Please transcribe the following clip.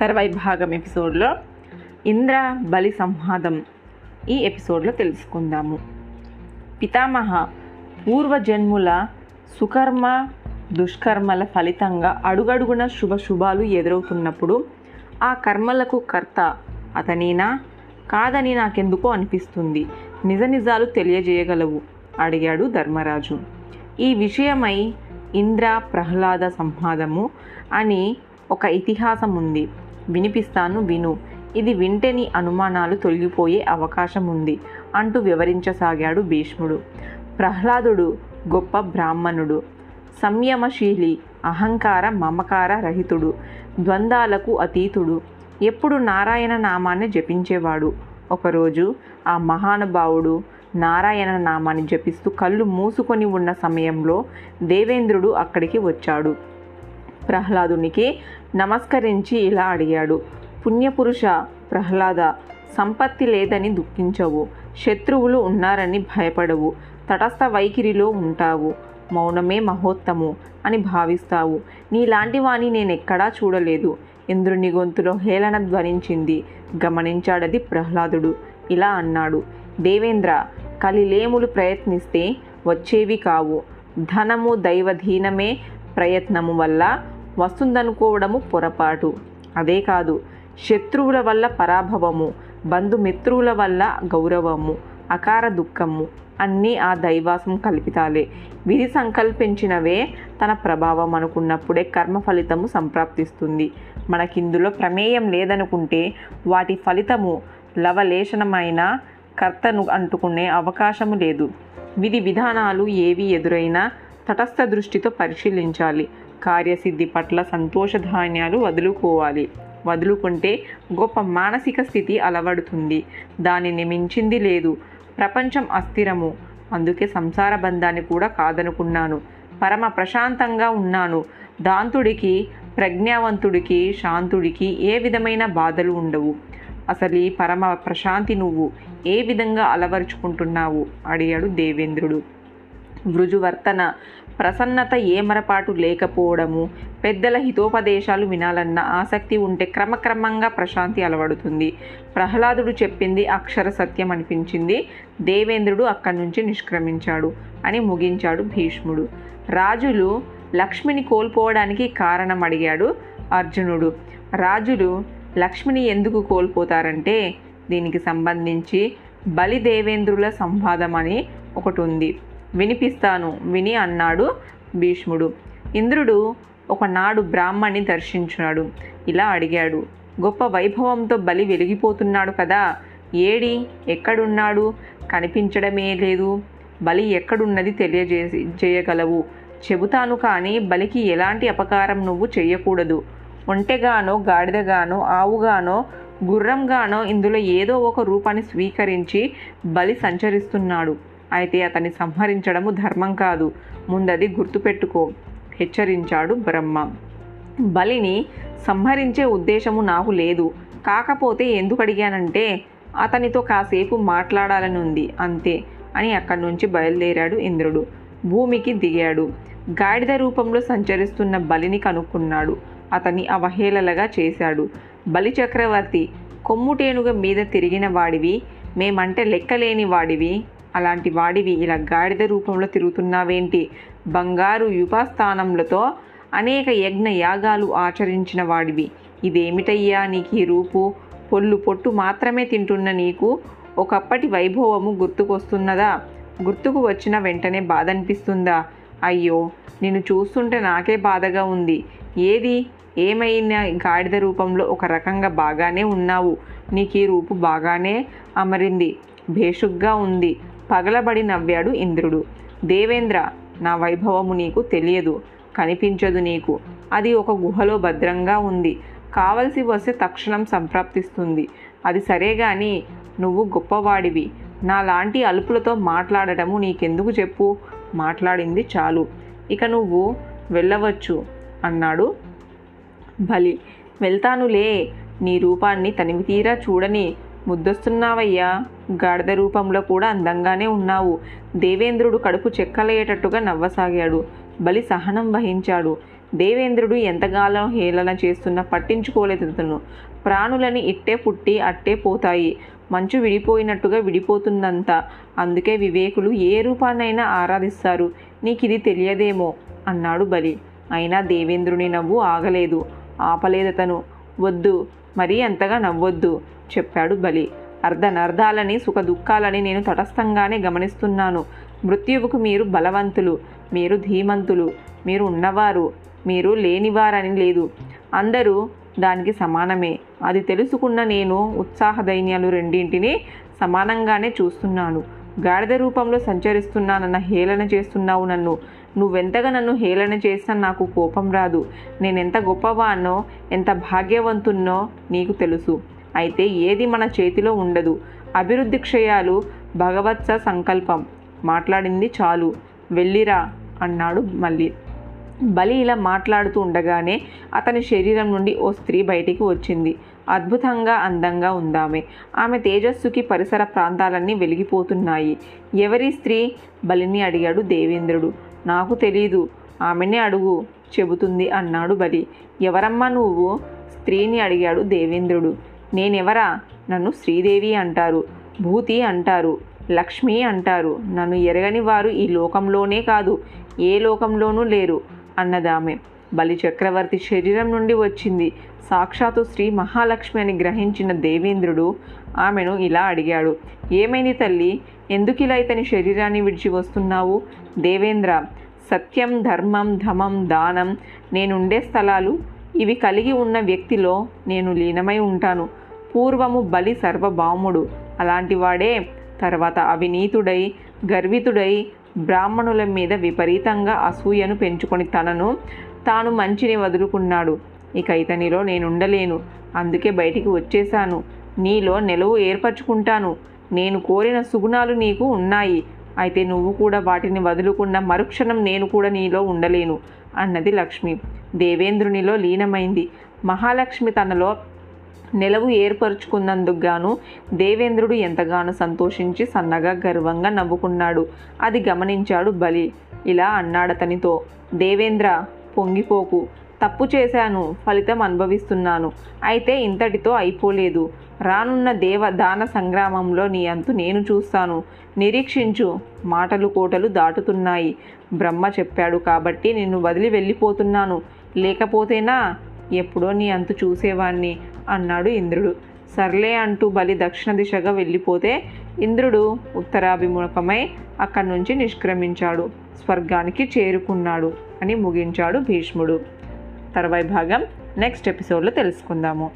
తర్వాయి భాగం ఎపిసోడ్లో ఇంద్ర బలి సంవాదం ఈ ఎపిసోడ్లో తెలుసుకుందాము. పితామహ పూర్వజన్ముల సుకర్మ దుష్కర్మల ఫలితంగా అడుగడుగున శుభ శుభాలు ఎదురవుతున్నప్పుడు ఆ కర్మలకు కర్త అతనేనా? కాదని నాకెందుకో అనిపిస్తుంది. నిజ నిజాలు తెలియజేయగలవు అడిగాడు ధర్మరాజు. ఈ విషయమై ఇంద్ర ప్రహ్లాద సంవాదము అని ఒక ఇతిహాసం ఉంది వినిపిస్తాను విను. ఇది వింటే నీ అనుమానాలు తొలగిపోయే అవకాశం ఉంది అంటూ వివరించసాగాడు భీష్ముడు. ప్రహ్లాదుడు గొప్ప బ్రాహ్మణుడు సంయమశీలి అహంకార మమకార రహితుడు ద్వంద్వాలకు అతీతుడు. ఎప్పుడు నారాయణ నామాన్ని జపించేవాడు? ఒకరోజు ఆ మహానుభావుడు నారాయణ నామాన్ని జపిస్తూ కళ్ళు మూసుకొని ఉన్న సమయంలో దేవేంద్రుడు అక్కడికి వచ్చాడు. ప్రహ్లాదునికి నమస్కరించి ఇలా అడిగాడు పుణ్యపురుష ప్రహ్లాద సంపత్తి లేదని దుఃఖించవు శత్రువులు ఉన్నారని భయపడవు తటస్థ వైఖరిలో ఉంటావు మౌనమే మహోత్తము అని భావిస్తావు. నీలాంటి వాణి నేనెక్కడా చూడలేదు. ఇంద్రుని గొంతులో హేళన ధ్వనించింది. గమనించాడది ప్రహ్లాదుడు ఇలా అన్నాడు. దేవేంద్ర కలిలేములు ప్రయత్నిస్తే వచ్చేవి కావు. ధనము దైవధీనమే ప్రయత్నము వల్ల వస్తుందనుకోవడము పొరపాటు. అదే కాదు శత్రువుల వల్ల పరాభవము బంధుమిత్రువుల వల్ల గౌరవము అకార దుఃఖము అన్నీ ఆ దైవాసం కల్పితాలే. విధి సంకల్పించినవే తన ప్రభావం అనుకున్నప్పుడే కర్మ ఫలితము సంప్రాప్తిస్తుంది. మనకిందులో ప్రమేయం లేదనుకుంటే వాటి ఫలితము లవలేశనమైన కర్తను అంటుకునే అవకాశము లేదు. విధి విధానాలు ఏవి ఎదురైనా తటస్థ దృష్టితో పరిశీలించాలి. కార్యసిద్ధి పట్ల సంతోషధాన్యాలు వదులుకోవాలి. వదులుకుంటే గొప్ప మానసిక స్థితి అలవడుతుంది. దానిని మించింది లేదు. ప్రపంచం అస్థిరము. అందుకే సంసార బంధాన్ని కూడా కాదనుకున్నాను. పరమ ప్రశాంతంగా ఉన్నాను. దాంతుడికి ప్రజ్ఞావంతుడికి శాంతుడికి ఏ విధమైన బాధలు ఉండవు. అసలు ఈ పరమ ప్రశాంతి నువ్వు ఏ విధంగా అలవరుచుకుంటున్నావు? అడిగాడు దేవేంద్రుడు. వృజువర్తన ప్రసన్నత ఏమరపాటు లేకపోవడము పెద్దల హితోపదేశాలు వినాలన్న ఆసక్తి ఉంటే క్రమక్రమంగా ప్రశాంతి అలవడుతుంది. ప్రహ్లాదుడు చెప్పింది అక్షర సత్యం అనిపించింది. దేవేంద్రుడు అక్కడి నుంచి నిష్క్రమించాడు అని ముగించాడు భీష్ముడు. రాజులు లక్ష్మిని కోల్పోవడానికి కారణం అడిగాడు అర్జునుడు. రాజులు లక్ష్మిని ఎందుకు కోల్పోతారంటే దీనికి సంబంధించి బలి దేవేంద్రుల సంవాదం అని ఒకటి ఉంది. వినిపిస్తాను విని అన్నాడు భీష్ముడు. ఇంద్రుడు ఒకనాడు బ్రాహ్మణ్ణి దర్శించున్నాడు. ఇలా అడిగాడు గొప్ప వైభవంతో బలి వెలిగిపోతున్నాడు కదా ఏడి ఎక్కడున్నాడు? కనిపించడమే లేదు. బలి ఎక్కడున్నది తెలియజేసి చేయగలవు. చెబుతాను కానీ బలికి ఎలాంటి అపకారం నువ్వు చేయకూడదు. ఒంటెగానో గాడిదగానో ఆవుగానో గుర్రంగానో ఇందులో ఏదో ఒక రూపాన్ని స్వీకరించి బలి సంచరిస్తున్నాడు. అయితే అతన్ని సంహరించడము ధర్మం కాదు. ముందది గుర్తుపెట్టుకో హెచ్చరించాడు బ్రహ్మ. బలిని సంహరించే ఉద్దేశము నాకు లేదు. కాకపోతే ఎందుకు అడిగానంటే అతనితో కాసేపు మాట్లాడాలని ఉంది అంతే అని అక్కడి నుంచి బయలుదేరాడు ఇంద్రుడు. భూమికి దిగాడు. గాడిద రూపంలో సంచరిస్తున్న బలిని కనుక్కున్నాడు. అతన్ని అవహేళలగా చేశాడు. బలి చక్రవర్తి కొమ్ముటేనుగ మీద తిరిగిన వాడివి మేమంటే లెక్కలేని వాడివి. అలాంటి వాడివి. ఇలా గాడిద రూపంలో తిరుగుతున్నావేంటి? బంగారు యుపాస్థానములతో అనేక యజ్ఞ యాగాలు ఆచరించిన వాడివి. ఇదేమిటయ్యా నీకు ఈ రూపు? పొల్లు పొట్టు మాత్రమే తింటున్న నీకు ఒకప్పటి వైభవము గుర్తుకొస్తున్నదా? గుర్తుకు వచ్చిన వెంటనే బాధ అనిపిస్తుందా అయ్యో నిన్ను చూస్తుంటే నాకే బాధగా ఉంది. ఏది? ఏమైనా గాడిద రూపంలో ఒక రకంగా బాగానే ఉన్నావు. నీకు ఈ రూపు బాగానే అమరింది. భేషుగ్గా ఉంది. పగలబడి నవ్వాడు ఇంద్రుడు. దేవేంద్ర నా వైభవము నీకు తెలియదు కనిపించదు నీకు. అది ఒక గుహలో భద్రంగా ఉంది. కావలసి వస్తే తక్షణం సంప్రాప్తిస్తుంది. అది సరే కానీ నువ్వు గొప్పవాడివి. నాలాంటి అలుపులతో మాట్లాడటము నీకెందుకు చెప్పు మాట్లాడింది చాలు. ఇక నువ్వు వెళ్ళవచ్చు అన్నాడు బలి. వెళ్తానులే. నీ రూపాన్ని తనివి తీరా చూడని ముద్దొస్తున్నావయ్యా. గాడిద రూపంలో కూడా అందంగానే ఉన్నావు. దేవేంద్రుడు కడుపు చెక్కలేటట్టుగా నవ్వసాగాడు. బలి సహనం వహించాడు. దేవేంద్రుడు ఎంతగాలం హేళన చేస్తున్నా పట్టించుకోలేదు అతను. ప్రాణులని ఇట్టే పుట్టి అట్టే పోతాయి. మంచు విడిపోయినట్టుగా విడిపోతుందంతా. అందుకే వివేకులు ఏ రూపాన్నైనా ఆరాధిస్తారు. నీకు ఇది తెలియదేమో అన్నాడు బలి. అయినా దేవేంద్రుని నవ్వు ఆగలేదు. ఆపలేదతను. వద్దు. మరీ అంతగా నవ్వొద్దు. చెప్పాడు బలి. అర్ధనర్ధాలని సుఖ దుఃఖాలని నేను తటస్థంగానే గమనిస్తున్నాను. మృత్యువుకు మీరు బలవంతులు మీరు ధీమంతులు మీరు ఉన్నవారు మీరు లేనివారని లేదు. అందరూ దానికి సమానమే. అది తెలుసుకున్న నేను ఉత్సాహ దైన్యాలు రెండింటినీ సమానంగానే చూస్తున్నాను. గాడిద రూపంలో సంచరిస్తున్నానన్న హేళన చేస్తున్నావు నన్ను. నువ్వెంతగా నన్ను హేళన చేసినా నాకు కోపం రాదు. నేనెంత గొప్పవానో ఎంత భాగ్యవంతున్నో నీకు తెలుసు. అయితే ఏది మన చేతిలో ఉండదు. అభివృద్ధి క్షయాలు భగవత్స సంకల్పం. మాట్లాడింది చాలు. వెళ్ళిరా అన్నాడు మళ్ళీ బలి ఇలా మాట్లాడుతూ ఉండగానే అతని శరీరం నుండి ఓ స్త్రీ బయటికి వచ్చింది. అద్భుతంగా అందంగా ఉందామె. ఆమె తేజస్సుకి పరిసర ప్రాంతాలన్నీ వెలిగిపోతున్నాయి. ఎవరి స్త్రీ? బలిని అడిగాడు దేవేంద్రుడు. నాకు తెలీదు. ఆమెనే అడుగు చెబుతుంది అన్నాడు బలి. ఎవరమ్మా నువ్వు? స్త్రీని అడిగాడు దేవేంద్రుడు. నేనెవరా? నన్ను శ్రీదేవి అంటారు భూతి అంటారు లక్ష్మి అంటారు. నన్ను ఎరగని వారు ఈ లోకంలోనే కాదు ఏ లోకంలోనూ లేరు అన్నదామె. బలి చక్రవర్తి శరీరం నుండి వచ్చింది. సాక్షాత్తు శ్రీ మహాలక్ష్మి అని గ్రహించిన దేవేంద్రుడు ఆమెను ఇలా అడిగాడు. ఏమైంది తల్లి? ఎందుకు ఇలా ఇతని శరీరాన్ని విడిచి వస్తున్నావు? దేవేంద్ర సత్యం ధర్మం ధమం దానం నేనుండే స్థలాలు ఇవి కలిగి ఉన్న వ్యక్తిలో నేను లీనమై ఉంటాను. పూర్వము బలి సర్వభౌముడు. అలాంటివాడే తర్వాత అవినీతుడై గర్వితుడై బ్రాహ్మణుల మీద విపరీతంగా అసూయను పెంచుకొని తనను తాను మంచిని వదులుకున్నాడు. ఇక ఇతనిలో నేనుండలేను. అందుకే బయటికి వచ్చేశాను. నీలో నిలువు ఏర్పరచుకుంటాను. నేను కోరిన సుగుణాలు నీకు ఉన్నాయి. అయితే నువ్వు కూడా వాటిని వదులుకున్న మరుక్షణం నేను కూడా నీలో ఉండలేను అన్నది లక్ష్మి. దేవేంద్రునిలో లీనమైంది. మహాలక్ష్మి తనలో నెలవు ఏర్పరుచుకున్నందుకు గాను దేవేంద్రుడు ఎంతగానో సంతోషించి సన్నగా గర్వంగా నవ్వుకున్నాడు. అది గమనించాడు బలి. ఇలా అన్నాడతనితో దేవేంద్ర పొంగిపోకు. తప్పు చేశాను ఫలితం అనుభవిస్తున్నాను. అయితే ఇంతటితో అయిపోలేదు. రానున్న దేవ దాన సంగ్రామంలో నీ అంతు నేను చూస్తాను. నిరీక్షించు. మాటలు కోటలు దాటుతున్నాయి. బ్రహ్మ చెప్పాడు కాబట్టి నిన్ను వదిలి వెళ్ళిపోతున్నాను. లేకపోతేనా? ఎప్పుడో నీ అంతు చూసేవాణ్ణి. అన్నాడు ఇంద్రుడు. సర్లే అంటూ బలి దక్షిణ దిశగా వెళ్ళిపోతే ఇంద్రుడు ఉత్తరాభిముఖమై అక్కడి నుంచి నిష్క్రమించాడు. స్వర్గానికి చేరుకున్నాడు అని ముగించాడు భీష్ముడు. తర్వాయి భాగం నెక్స్ట్ ఎపిసోడ్లో తెలుసుకుందాము.